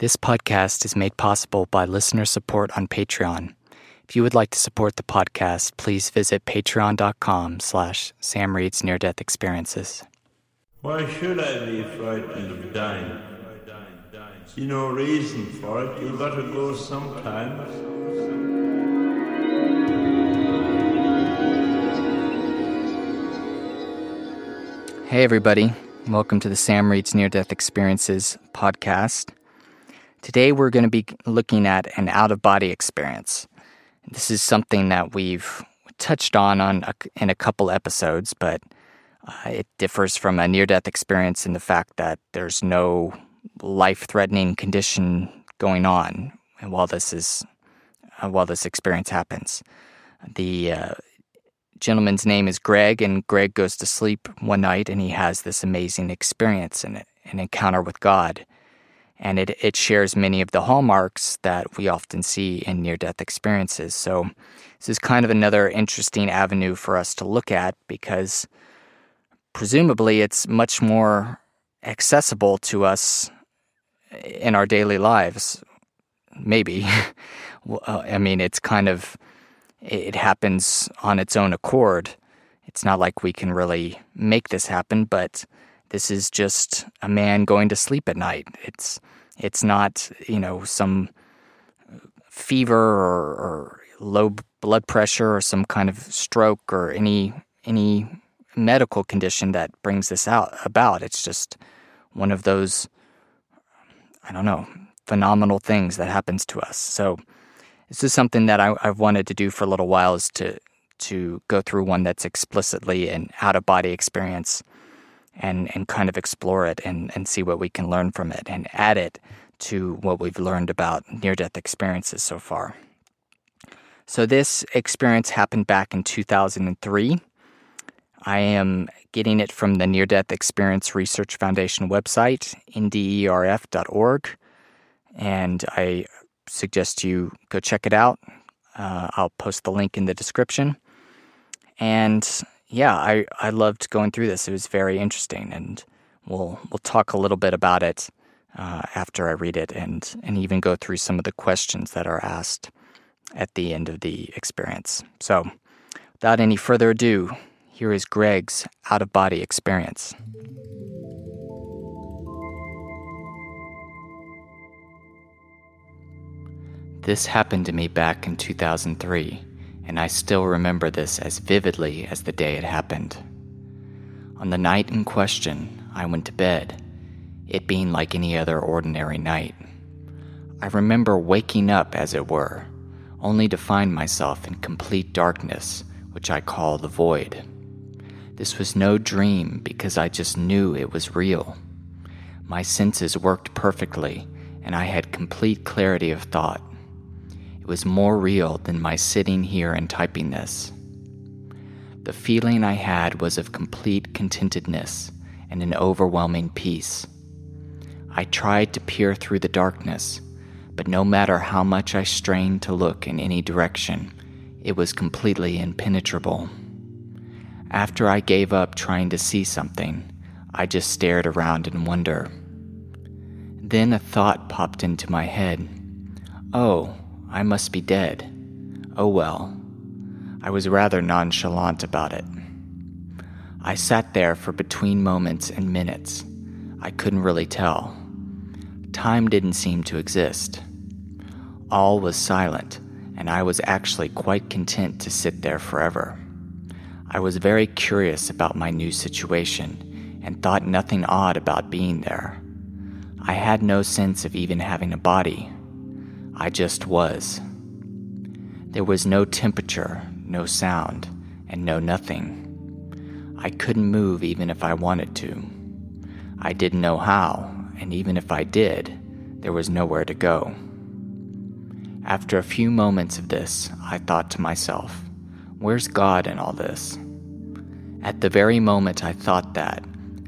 This podcast is made possible by listener support on Patreon. If you would like to support the podcast, please visit patreon.com slash Sam Reed's Near Death Experiences. Why should I be frightened of dying? See no reason for it. You gotta go sometimes. Hey, everybody. Welcome to the Sam Reed's Near Death Experiences podcast. Today, we're going to be looking at an out of body experience. This is something that we've touched on, on a, in a couple episodes, but uh, it differs from a near death experience in the fact that there's no life threatening condition going on while this is uh, while this experience happens. The uh, gentleman's name is Greg, and Greg goes to sleep one night and he has this amazing experience and an encounter with God. And it, it shares many of the hallmarks that we often see in near death experiences. So, this is kind of another interesting avenue for us to look at because presumably it's much more accessible to us in our daily lives. Maybe. Uh, I mean, it's kind of it happens on its own accord. It's not like we can really make this happen, but this is just a man going to sleep at night. It's it's not you know some fever or, or low blood pressure or some kind of stroke or any any medical condition that brings this out about. It's just one of those I don't know phenomenal things that happens to us. So this is something that I, have wanted to do for a little while is to to go through one that's explicitly an out of body experience and and kind of explore it and, and see what we can learn from it and add it to what we've learned about near death experiences so far. So this experience happened back in 2003. I am getting it from the Near Death Experience Research Foundation website, nderf.org. And I suggest you go check it out. Uh, I'll post the link in the description. And yeah, I, I loved going through this. It was very interesting, and we'll we'll talk a little bit about it uh, after I read it, and and even go through some of the questions that are asked at the end of the experience. So, without any further ado, here is Greg's out of body experience. This happened to me back in 2003, and I still remember this as vividly as the day it happened. On the night in question, I went to bed, it being like any other ordinary night. I remember waking up, as it were, only to find myself in complete darkness, which I call the void. This was no dream because I just knew it was real. My senses worked perfectly, and I had complete clarity of thought was more real than my sitting here and typing this. The feeling I had was of complete contentedness and an overwhelming peace. I tried to peer through the darkness, but no matter how much I strained to look in any direction, it was completely impenetrable. After I gave up trying to see something, I just stared around in wonder. Then a thought popped into my head. Oh, I must be dead. Oh well. I was rather nonchalant about it. I sat there for between moments and minutes. I couldn't really tell. Time didn't seem to exist. All was silent, and I was actually quite content to sit there forever. I was very curious about my new situation and thought nothing odd about being there. I had no sense of even having a body I just was. There was no temperature, no sound, and no nothing. I couldn't move even if I wanted to. I didn't know how, and even if I did, there was nowhere to go. After a few moments of this, I thought to myself, where's God in all this? At the very moment I thought that,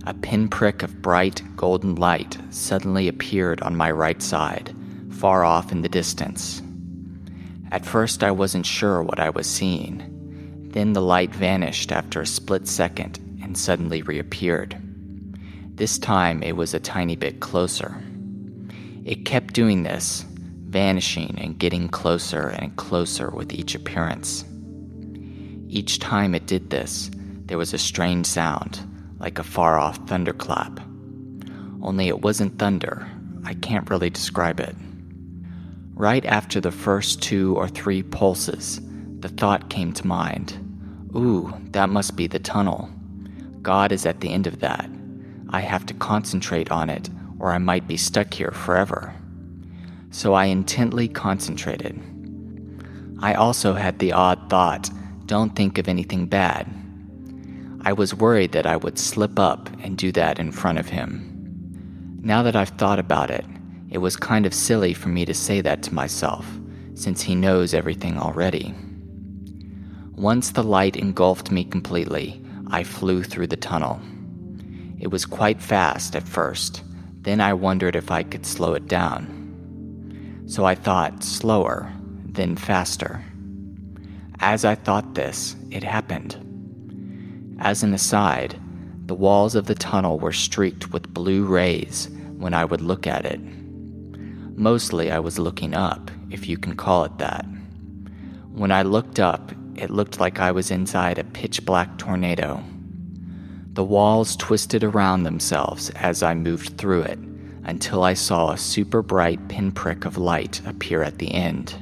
a pinprick of bright golden light suddenly appeared on my right side far off in the distance. At first, I wasn't sure what I was seeing. Then the light vanished after a split second and suddenly reappeared. This time, it was a tiny bit closer. It kept doing this, vanishing and getting closer and closer with each appearance. Each time it did this, there was a strange sound, like a far off thunderclap. Only it wasn't thunder, I can't really describe it. Right after the first two or three pulses, the thought came to mind Ooh, that must be the tunnel. God is at the end of that. I have to concentrate on it, or I might be stuck here forever. So I intently concentrated. I also had the odd thought don't think of anything bad. I was worried that I would slip up and do that in front of him. Now that I've thought about it, it was kind of silly for me to say that to myself, since he knows everything already. Once the light engulfed me completely, I flew through the tunnel. It was quite fast at first, then I wondered if I could slow it down. So I thought slower, then faster. As I thought this, it happened. As an aside, the walls of the tunnel were streaked with blue rays when I would look at it. Mostly I was looking up, if you can call it that. When I looked up, it looked like I was inside a pitch black tornado. The walls twisted around themselves as I moved through it until I saw a super bright pinprick of light appear at the end.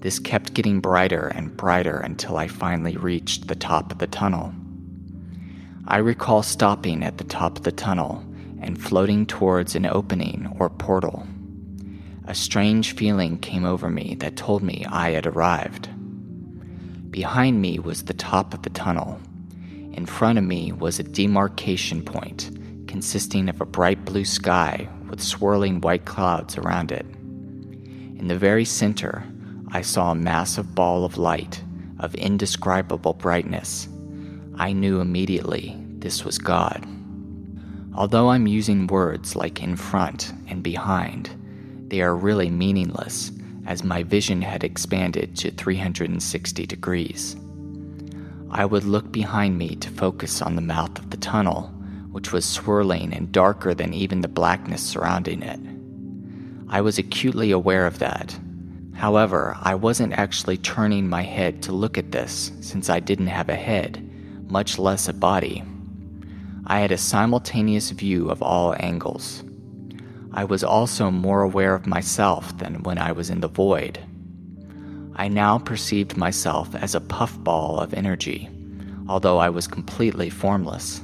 This kept getting brighter and brighter until I finally reached the top of the tunnel. I recall stopping at the top of the tunnel and floating towards an opening or portal. A strange feeling came over me that told me I had arrived. Behind me was the top of the tunnel. In front of me was a demarcation point consisting of a bright blue sky with swirling white clouds around it. In the very center, I saw a massive ball of light of indescribable brightness I knew immediately this was God. Although I'm using words like in front and behind, they are really meaningless as my vision had expanded to 360 degrees. I would look behind me to focus on the mouth of the tunnel, which was swirling and darker than even the blackness surrounding it. I was acutely aware of that. However, I wasn't actually turning my head to look at this since I didn't have a head much less a body. I had a simultaneous view of all angles. I was also more aware of myself than when I was in the void. I now perceived myself as a puffball of energy, although I was completely formless.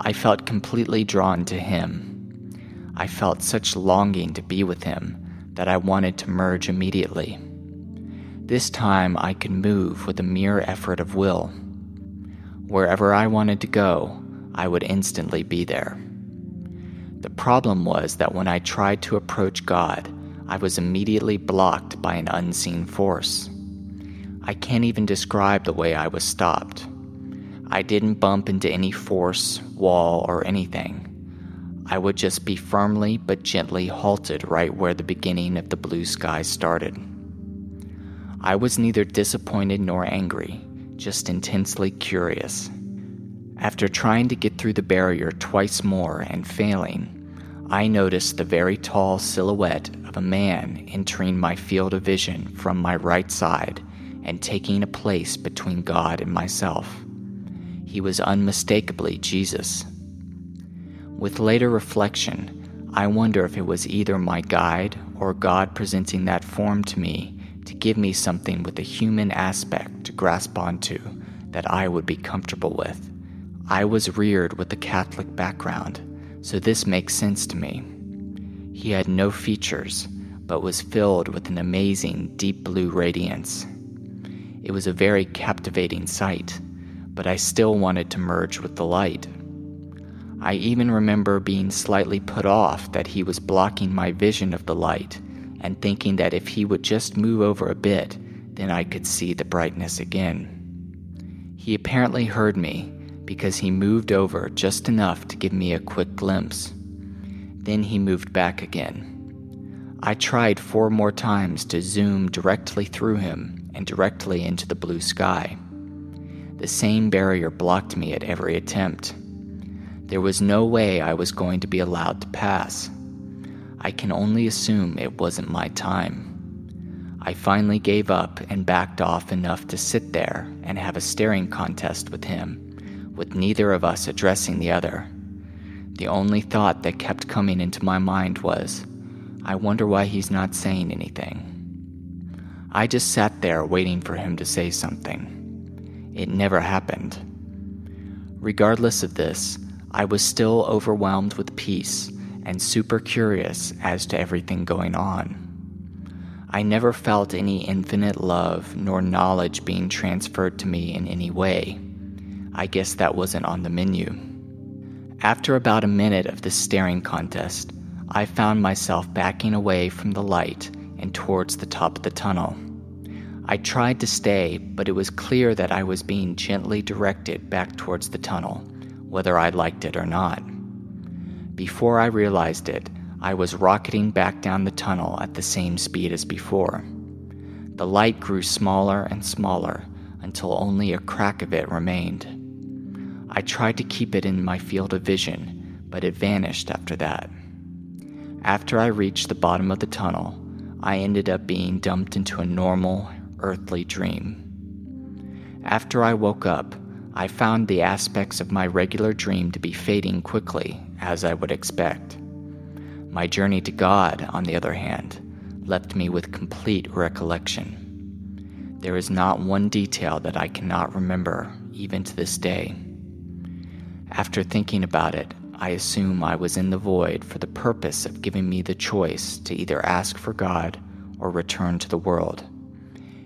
I felt completely drawn to him. I felt such longing to be with him that I wanted to merge immediately. This time I could move with a mere effort of will. Wherever I wanted to go, I would instantly be there. The problem was that when I tried to approach God, I was immediately blocked by an unseen force. I can't even describe the way I was stopped. I didn't bump into any force, wall, or anything. I would just be firmly but gently halted right where the beginning of the blue sky started. I was neither disappointed nor angry just intensely curious. After trying to get through the barrier twice more and failing, I noticed the very tall silhouette of a man entering my field of vision from my right side and taking a place between God and myself. He was unmistakably Jesus. With later reflection, I wonder if it was either my guide or God presenting that form to me to give me something with a human aspect to grasp onto that I would be comfortable with. I was reared with a Catholic background, so this makes sense to me. He had no features, but was filled with an amazing deep blue radiance. It was a very captivating sight, but I still wanted to merge with the light. I even remember being slightly put off that he was blocking my vision of the light and thinking that if he would just move over a bit, then I could see the brightness again. He apparently heard me because he moved over just enough to give me a quick glimpse. Then he moved back again. I tried four more times to zoom directly through him and directly into the blue sky. The same barrier blocked me at every attempt. There was no way I was going to be allowed to pass. I can only assume it wasn't my time. I finally gave up and backed off enough to sit there and have a staring contest with him, with neither of us addressing the other. The only thought that kept coming into my mind was, I wonder why he's not saying anything. I just sat there waiting for him to say something. It never happened. Regardless of this, I was still overwhelmed with peace and super curious as to everything going on. I never felt any infinite love nor knowledge being transferred to me in any way. I guess that wasn't on the menu. After about a minute of this staring contest, I found myself backing away from the light and towards the top of the tunnel. I tried to stay, but it was clear that I was being gently directed back towards the tunnel, whether I liked it or not. Before I realized it, I was rocketing back down the tunnel at the same speed as before. The light grew smaller and smaller until only a crack of it remained. I tried to keep it in my field of vision, but it vanished after that. After I reached the bottom of the tunnel, I ended up being dumped into a normal, earthly dream. After I woke up, I found the aspects of my regular dream to be fading quickly, as I would expect. My journey to God, on the other hand, left me with complete recollection. There is not one detail that I cannot remember, even to this day. After thinking about it, I assume I was in the void for the purpose of giving me the choice to either ask for God or return to the world.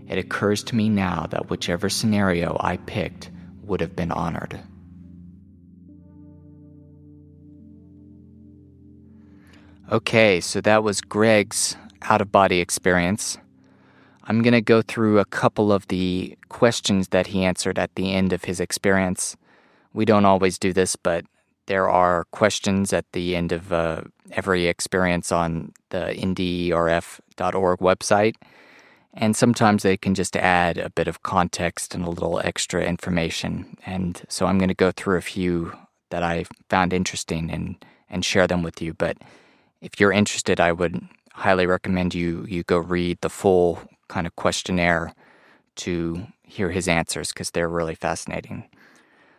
It occurs to me now that whichever scenario I picked would have been honored. Okay, so that was Greg's out of body experience. I'm going to go through a couple of the questions that he answered at the end of his experience. We don't always do this, but there are questions at the end of uh, every experience on the nderf.org website. And sometimes they can just add a bit of context and a little extra information. And so I'm going to go through a few that I found interesting and, and share them with you. But if you're interested, I would highly recommend you, you go read the full kind of questionnaire to hear his answers because they're really fascinating.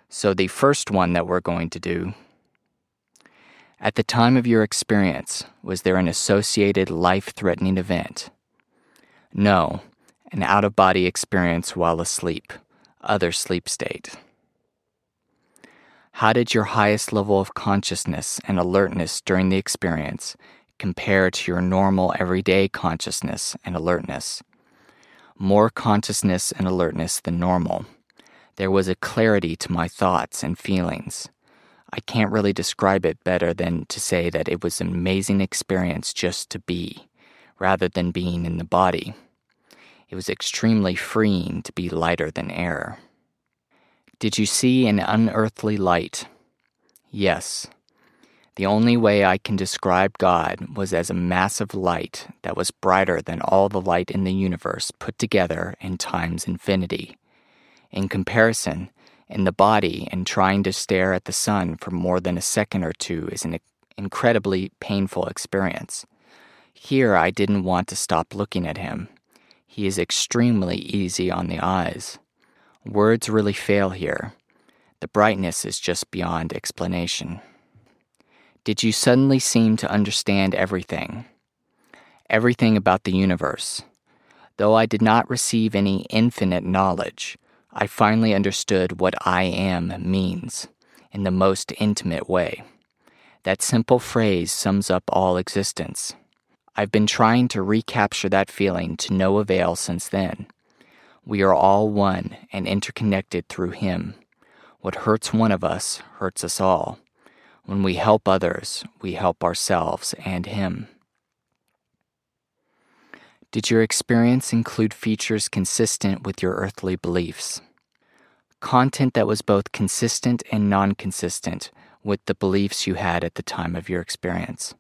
So, the first one that we're going to do at the time of your experience, was there an associated life threatening event? No, an out of body experience while asleep, other sleep state. How did your highest level of consciousness and alertness during the experience compare to your normal everyday consciousness and alertness? More consciousness and alertness than normal. There was a clarity to my thoughts and feelings. I can't really describe it better than to say that it was an amazing experience just to be rather than being in the body. It was extremely freeing to be lighter than air. Did you see an unearthly light? Yes. The only way I can describe God was as a massive light that was brighter than all the light in the universe put together in time's infinity. In comparison, in the body and trying to stare at the sun for more than a second or two is an incredibly painful experience. Here, I didn't want to stop looking at him. He is extremely easy on the eyes. Words really fail here. The brightness is just beyond explanation. Did you suddenly seem to understand everything? Everything about the universe. Though I did not receive any infinite knowledge, I finally understood what I am means in the most intimate way. That simple phrase sums up all existence. I've been trying to recapture that feeling to no avail since then. We are all one and interconnected through Him. What hurts one of us hurts us all. When we help others, we help ourselves and Him. Did your experience include features consistent with your earthly beliefs? Content that was both consistent and non consistent with the beliefs you had at the time of your experience.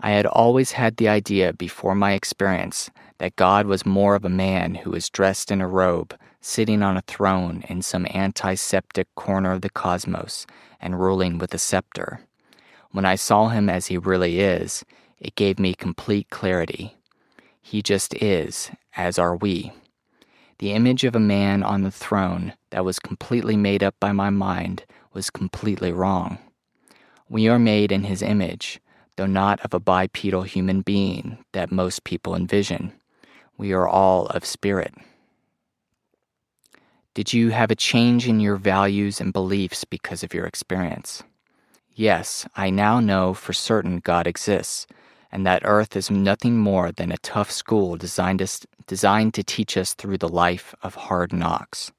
I had always had the idea before my experience that God was more of a man who was dressed in a robe, sitting on a throne in some antiseptic corner of the cosmos, and ruling with a scepter. When I saw him as he really is, It gave me complete clarity. He just is, as are we. The image of a man on the throne that was completely made up by my mind was completely wrong. We are made in his image, though not of a bipedal human being that most people envision. We are all of spirit. Did you have a change in your values and beliefs because of your experience? Yes, I now know for certain God exists, and that earth is nothing more than a tough school designed, designed to teach us through the life of hard knocks.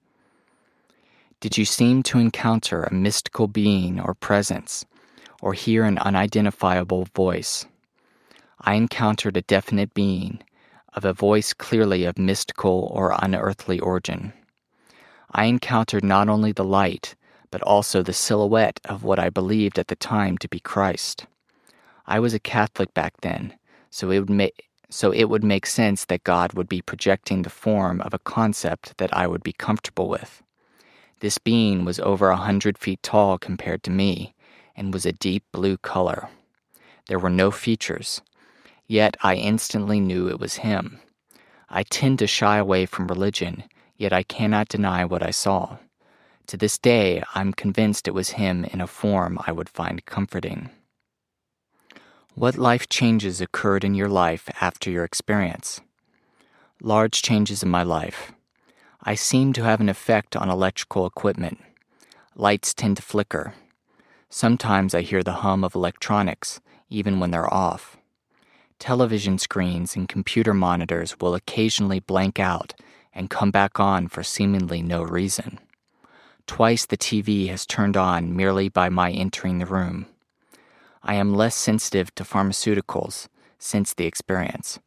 Did you seem to encounter a mystical being or presence, or hear an unidentifiable voice? I encountered a definite being, of a voice clearly of mystical or unearthly origin. I encountered not only the light, but also the silhouette of what I believed at the time to be Christ. I was a Catholic back then, so it would make so it would make sense that God would be projecting the form of a concept that I would be comfortable with. This being was over a hundred feet tall compared to me, and was a deep blue color. There were no features, yet I instantly knew it was him. I tend to shy away from religion, yet I cannot deny what I saw. To this day, I'm convinced it was him in a form I would find comforting. What life changes occurred in your life after your experience? Large changes in my life. I seem to have an effect on electrical equipment. Lights tend to flicker. Sometimes I hear the hum of electronics, even when they're off. Television screens and computer monitors will occasionally blank out and come back on for seemingly no reason. Twice the TV has turned on merely by my entering the room. I am less sensitive to pharmaceuticals since the experience.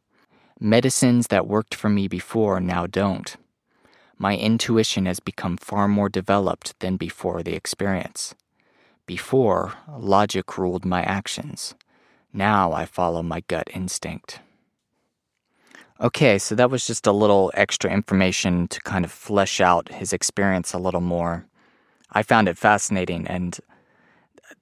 Medicines that worked for me before now don't. My intuition has become far more developed than before the experience. Before, logic ruled my actions. Now I follow my gut instinct. Okay, so that was just a little extra information to kind of flesh out his experience a little more. I found it fascinating, and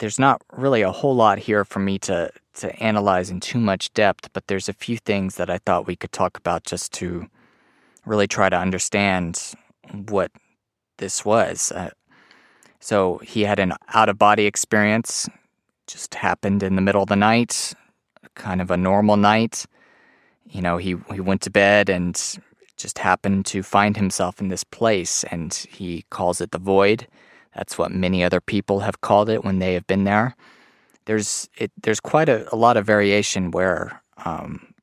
there's not really a whole lot here for me to, to analyze in too much depth, but there's a few things that I thought we could talk about just to really try to understand what this was. Uh, so he had an out of body experience, just happened in the middle of the night, kind of a normal night. You know, he, he went to bed and just happened to find himself in this place, and he calls it the void. That's what many other people have called it when they have been there. There's it, there's quite a, a lot of variation where um,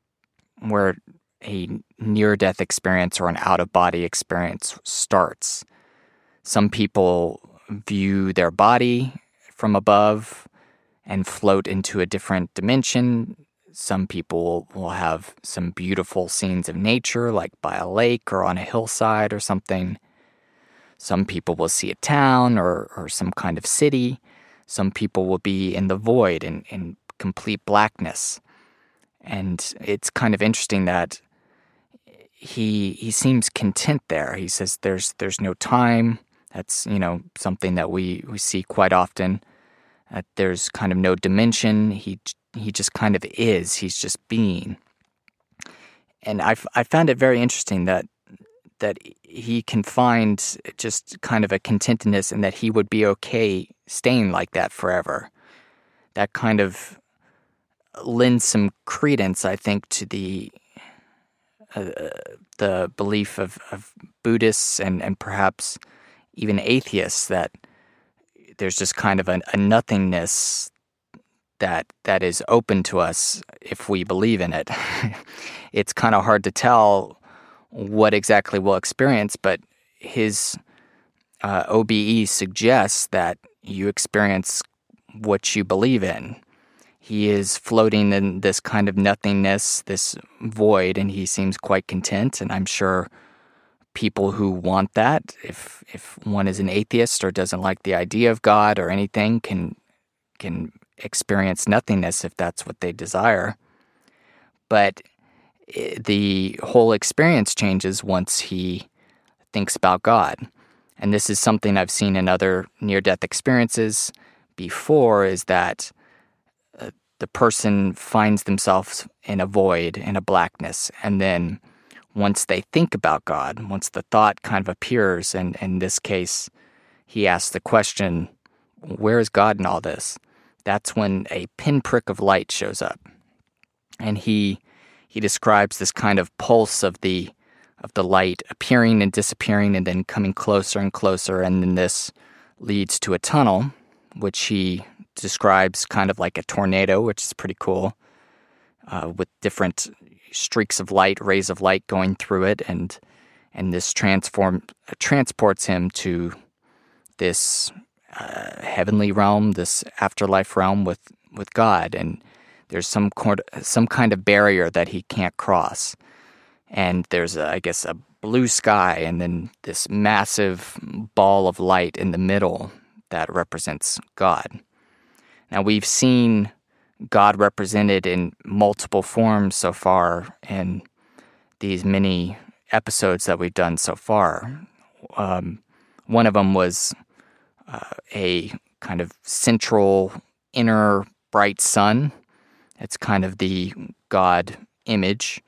where a near death experience or an out of body experience starts. Some people view their body from above and float into a different dimension. Some people will have some beautiful scenes of nature, like by a lake or on a hillside or something. Some people will see a town or, or some kind of city. Some people will be in the void in, in complete blackness. And it's kind of interesting that he he seems content there. He says there's there's no time. That's you know something that we, we see quite often. That there's kind of no dimension. He he just kind of is. He's just being. And I, I found it very interesting that that he can find just kind of a contentedness and that he would be okay staying like that forever. That kind of lends some credence, I think, to the uh, the belief of, of Buddhists and, and perhaps even atheists that there's just kind of a, a nothingness that that is open to us if we believe in it. it's kind of hard to tell what exactly we'll experience, but his uh, OBE suggests that you experience what you believe in. He is floating in this kind of nothingness, this void, and he seems quite content. And I'm sure people who want that, if if one is an atheist or doesn't like the idea of God or anything, can can experience nothingness if that's what they desire. But the whole experience changes once he thinks about God. And this is something I've seen in other near death experiences before is that uh, the person finds themselves in a void, in a blackness, and then once they think about God, once the thought kind of appears, and in this case, he asks the question, Where is God in all this? That's when a pinprick of light shows up. And he he describes this kind of pulse of the of the light appearing and disappearing and then coming closer and closer and then this leads to a tunnel which he describes kind of like a tornado which is pretty cool uh, with different streaks of light rays of light going through it and and this transform uh, transports him to this uh, heavenly realm this afterlife realm with with God. And there's some some kind of barrier that he can't cross, and there's a, I guess a blue sky and then this massive ball of light in the middle that represents God. Now we've seen God represented in multiple forms so far in these many episodes that we've done so far. Um, one of them was uh, a kind of central inner bright sun it's kind of the God image.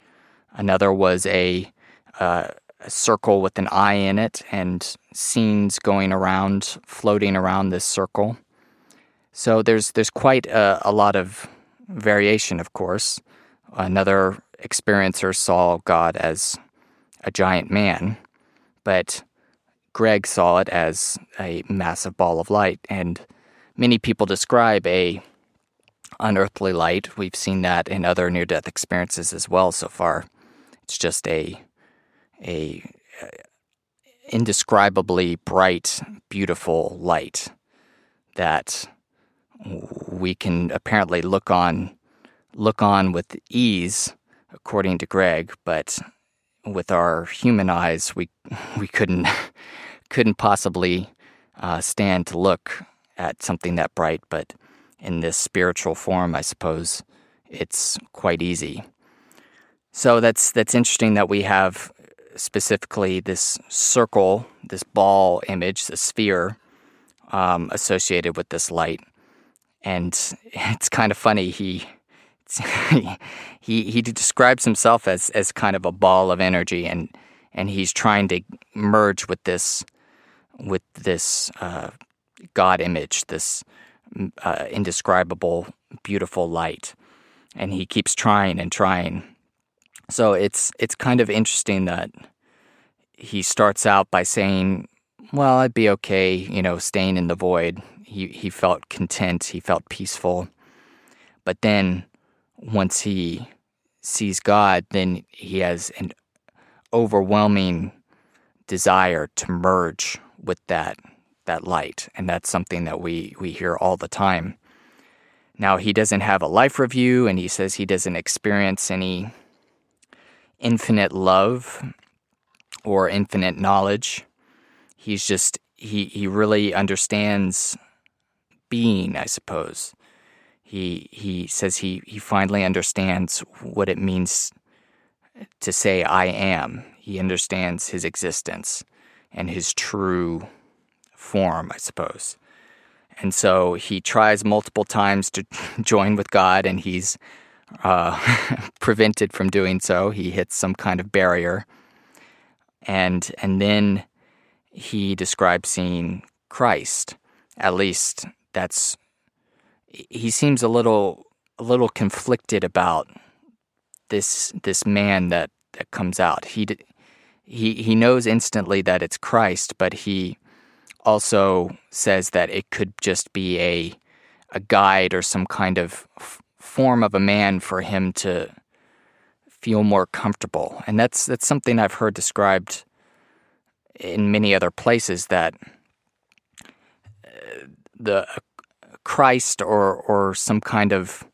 Another was a, uh, a circle with an eye in it and scenes going around, floating around this circle. So there's there's quite a, a lot of variation, of course. Another experiencer saw God as a giant man, but Greg saw it as a massive ball of light. And many people describe a unearthly light. We've seen that in other near death experiences as well so far. It's just a a indescribably bright, beautiful light that we can apparently look on look on with ease according to Greg, but with our human eyes we we couldn't couldn't possibly uh, stand to look at something that bright, but in this spiritual form, I suppose it's quite easy. So that's that's interesting that we have specifically this circle, this ball image, the sphere um, associated with this light, and it's kind of funny. He he he describes himself as as kind of a ball of energy, and and he's trying to merge with this with this uh, God image, this uh, indescribable, beautiful light, and he keeps trying and trying. So it's it's kind of interesting that he starts out by saying, "Well, I'd be okay, you know, staying in the void." He he felt content, he felt peaceful, but then once he sees God, then he has an overwhelming desire to merge with that that light. And that's something that we, we hear all the time. Now, he doesn't have a life review, and he says he doesn't experience any infinite love or infinite knowledge. He's just, he, he really understands being, I suppose. He, he says he, he finally understands what it means to say, I am. He understands his existence and his true form, I suppose. And so he tries multiple times to join with God, and he's uh, prevented from doing so. He hits some kind of barrier, and and then he describes seeing Christ. At least that's he seems a little a little conflicted about this this man that that comes out. He he he knows instantly that it's Christ, but he also says that it could just be a a guide or some kind of f- form of a man for him to feel more comfortable. And that's that's something I've heard described in many other places that uh, the Christ or or some kind of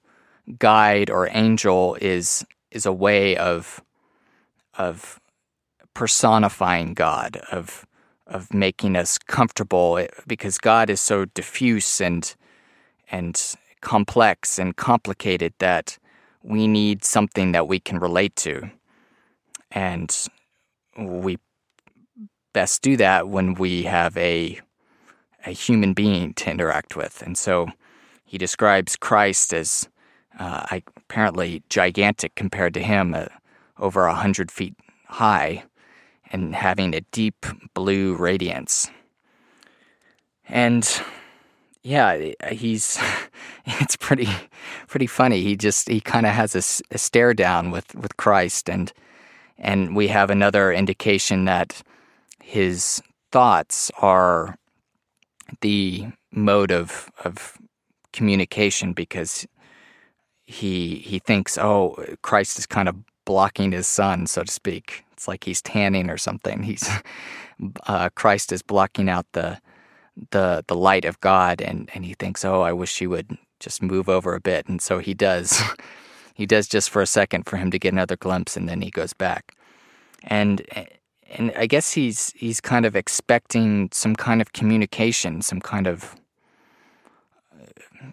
guide or angel is is a way of of personifying God of of making us comfortable eh, because God is so diffuse and and complex and complicated that we need something that we can relate to. And we best do that when we have a a human being to interact with. And so he describes Christ as uh, apparently gigantic compared to him, uh, over a hundred feet high, and having a deep blue radiance. And yeah, he's it's pretty pretty funny. He just he kind of has a, a, stare down with with Christ, and and we have another indication that his thoughts are the mode of of communication because he he thinks, oh, Christ is kind of blocking his sun, so to speak. Like he's tanning or something. He's uh, Christ is blocking out the the the light of God, and and he thinks, oh, I wish he would just move over a bit, and so he does. he does just for a second for him to get another glimpse, and then he goes back, and and I guess he's he's kind of expecting some kind of communication, some kind of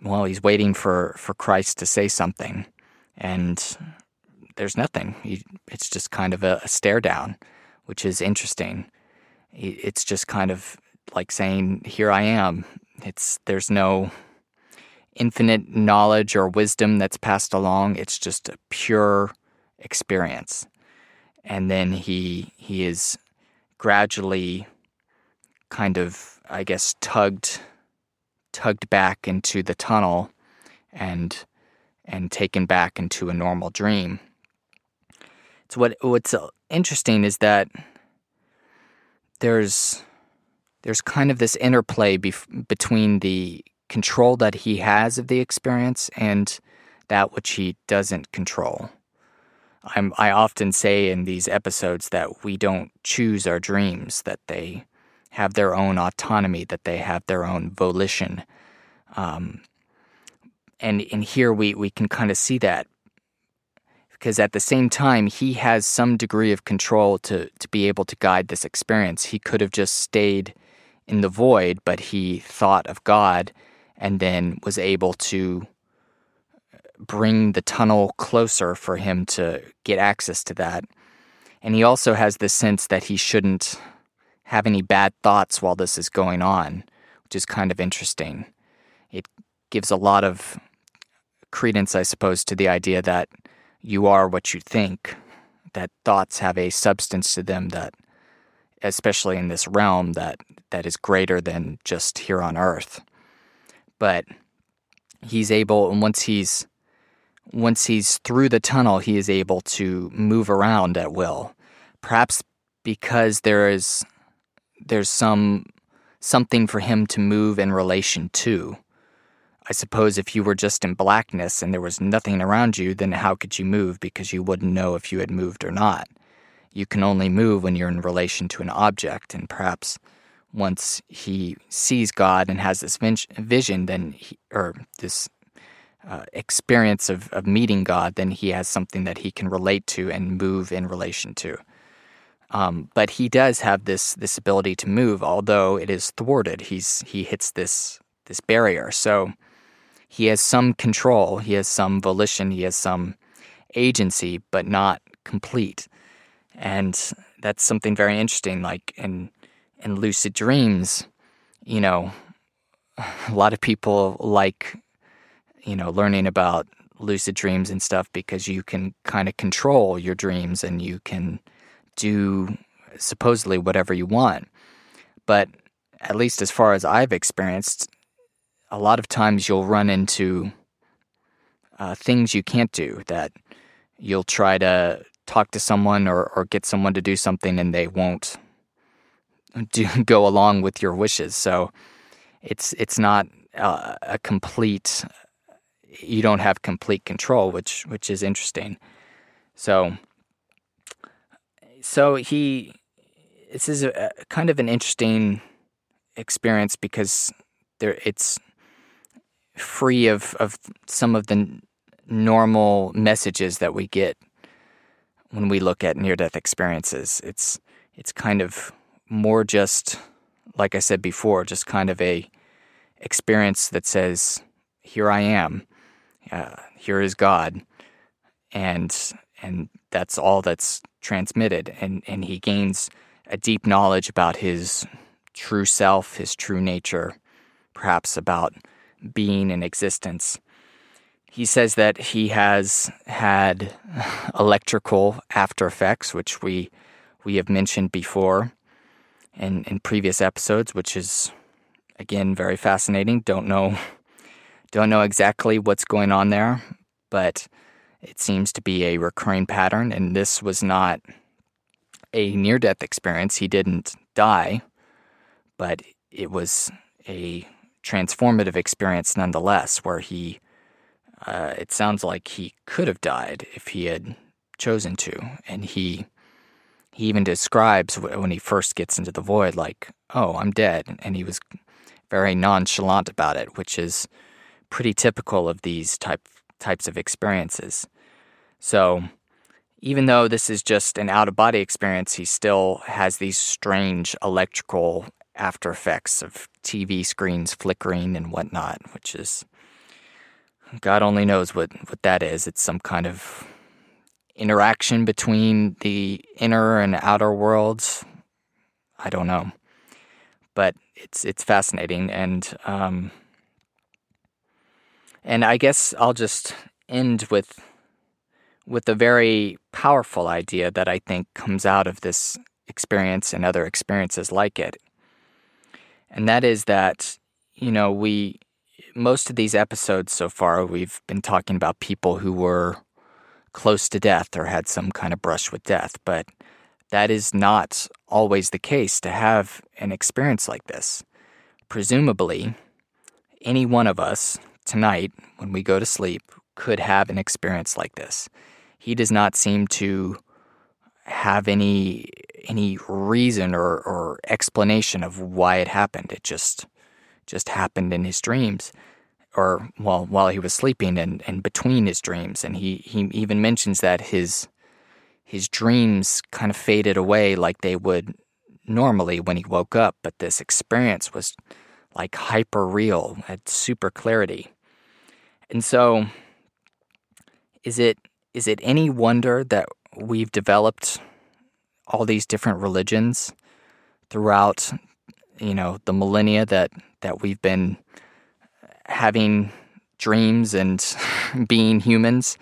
well, he's waiting for, for Christ to say something, and there's nothing. He, it's just kind of a, a stare down, which is interesting. It's just kind of like saying, "Here I am." It's there's no infinite knowledge or wisdom that's passed along. It's just a pure experience, and then he he is gradually kind of, I guess, tugged tugged back into the tunnel and and taken back into a normal dream. So what what's interesting is that there's there's kind of this interplay bef- between the control that he has of the experience and that which he doesn't control. I'm, I often say in these episodes that we don't choose our dreams, that they have their own autonomy, that they have their own volition. Um, and and here we, we can kind of see that because at the same time he has some degree of control to, to be able to guide this experience. He could have just stayed in the void, but he thought of God and then was able to uh, bring the tunnel closer for him to get access to that. And he also has the sense that he shouldn't have any bad thoughts while this is going on, which is kind of interesting. It gives a lot of credence, I suppose, to the idea that you are what you think, that thoughts have a substance to them that, especially in this realm, that, that is greater than just here on earth. But he's able, and once he's once he's through the tunnel, he is able to move around at will. Perhaps because there is there's some something for him to move in relation to. I suppose if you were just in blackness and there was nothing around you, then how could you move because you wouldn't know if you had moved or not? You can only move when you're in relation to an object, and perhaps once he sees God and has this vision, then he, or this uh, experience of, of meeting God, then he has something that he can relate to and move in relation to. Um, but he does have this this ability to move, although it is thwarted. He's he hits this this barrier, so he has some control, he has some volition, he has some agency, but not complete. And that's something very interesting. Like in in lucid dreams, you know, a lot of people like you know learning about lucid dreams and stuff because you can kind of control your dreams and you can do supposedly whatever you want. But at least as far as I've experienced, a lot of times you'll run into uh, things you can't do that you'll try to talk to someone or, or get someone to do something and they won't do go along with your wishes. So it's it's not uh, a complete you don't have complete control, which which is interesting. So so he this is a, a kind of an interesting experience because there it's free of of some of the normal messages that we get when we look at near death experiences. It's it's kind of more just like I said before, just kind of a experience that says, "Here I am, uh, here is God," and and that's all that's transmitted, and and he gains a deep knowledge about his true self, his true nature, perhaps about being in existence. he says that he has had electrical after effects, which we we have mentioned before in, in previous episodes, which is again very fascinating. Don't know don't know exactly what's going on there, but it seems to be a recurring pattern, and this was not a near death experience. He didn't die, but it was a transformative experience nonetheless, where he, uh, it sounds like he could have died if he had chosen to. And he, he even describes when he first gets into the void, like, oh, I'm dead. And he was very nonchalant about it, which is pretty typical of these type, types of experiences. So, even though this is just an out of body experience, he still has these strange electrical after effects of TV screens flickering and whatnot, which is God only knows what, what that is. It's some kind of interaction between the inner and outer worlds. I don't know, but it's it's fascinating, and um, and I guess I'll just end with with a very powerful idea that I think comes out of this experience and other experiences like it. And that is that, you know, we, most of these episodes so far, we've been talking about people who were close to death or had some kind of brush with death. But that is not always the case to have an experience like this. Presumably, any one of us tonight, when we go to sleep, could have an experience like this he does not seem to have any any reason or, or explanation of why it happened. It just just happened in his dreams or well while he was sleeping and, and between his dreams and he, he even mentions that his his dreams kind of faded away like they would normally when he woke up, but this experience was like hyper real, had super clarity. And so is it is it any wonder that we've developed all these different religions throughout you know the millennia that that we've been having dreams and being humans.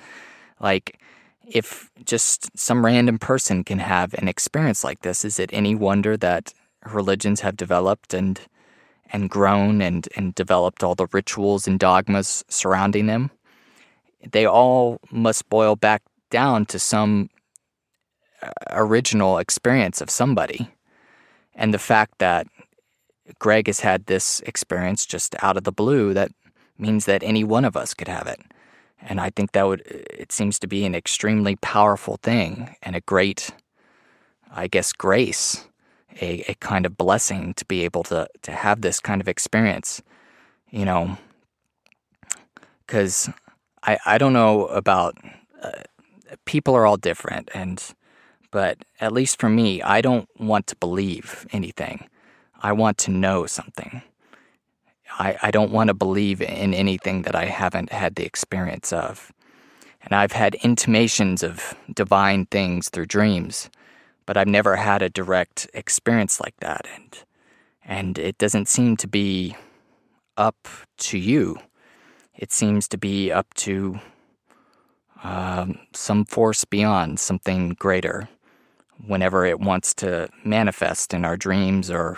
Like if just some random person can have an experience like this is it any wonder that religions have developed and and grown and and developed all the rituals and dogmas surrounding them? They all must boil back down to some original experience of somebody. And the fact that Greg has had this experience just out of the blue, that means that any one of us could have it. And I think that would, it seems to be an extremely powerful thing and a great, I guess, grace, a, a kind of blessing to be able to, to have this kind of experience, you know, because I, I don't know about uh, people are all different and but at least for me I don't want to believe anything. I want to know something. I, I don't want to believe in anything that I haven't had the experience of. And I've had intimations of divine things through dreams, but I've never had a direct experience like that and and it doesn't seem to be up to you it seems to be up to um, some force beyond, something greater, whenever it wants to manifest in our dreams or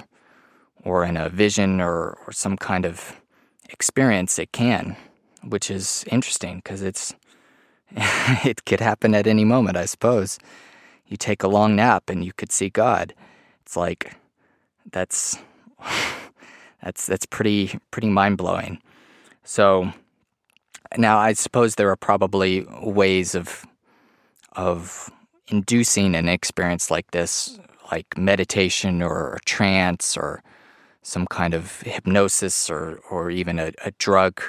or in a vision or, or some kind of experience, it can, which is interesting because it's it could happen at any moment, I suppose. You take a long nap and you could see God. It's like that's that's that's pretty pretty mind blowing. So now, I suppose there are probably ways of of inducing an experience like this, like meditation or trance or some kind of hypnosis or, or even a, a drug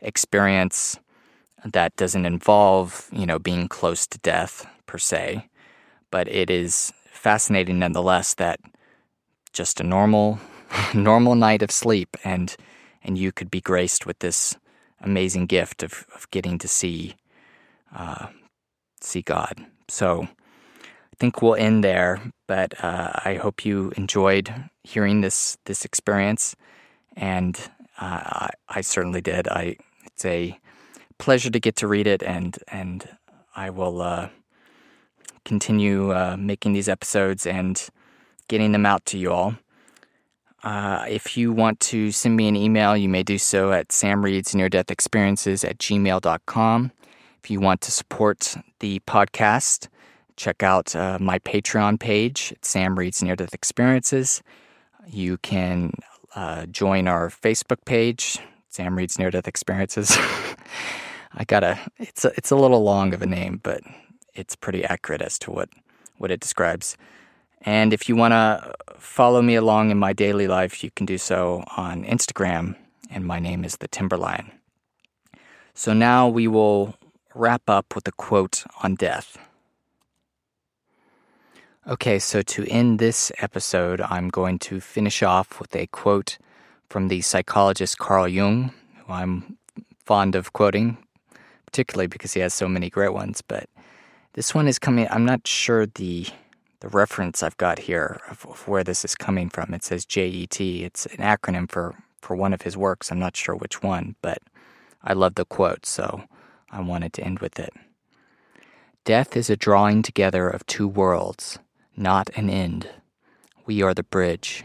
experience that doesn't involve, you know, being close to death per se. But it is fascinating nonetheless that just a normal normal night of sleep and and you could be graced with this amazing gift of, of getting to see uh, see God. So think we'll end there, but uh, I hope you enjoyed hearing this this experience, and uh, I, I, certainly did. I it's a pleasure to get to read it, and and I will uh, continue uh, making these episodes and getting them out to you all. Uh, if you want to send me an email, you may do so at samreadsneardeathexperiences at gmail.com. If you want to support the podcast, check out uh, my Patreon page Sam Reads Near Death Experiences. You can uh, join our Facebook page, Sam Reads Near Death Experiences. I gotta, it's a, it's a little long of a name, but it's pretty accurate as to what, what it describes. And if you want to follow me along in my daily life, you can do so on Instagram, and my name is the Timberline. So now we will wrap up with a quote on death. Okay, so to end this episode, I'm going to finish off with a quote from the psychologist Carl Jung, who I'm fond of quoting, particularly because he has so many great ones. But this one is coming, I'm not sure the the reference I've got here of, of where this is coming from. It says JET. It's an acronym for, for one of his works. I'm not sure which one, but I love the quote, so I wanted to end with it. Death is a drawing together of two worlds, not an end. We are the bridge.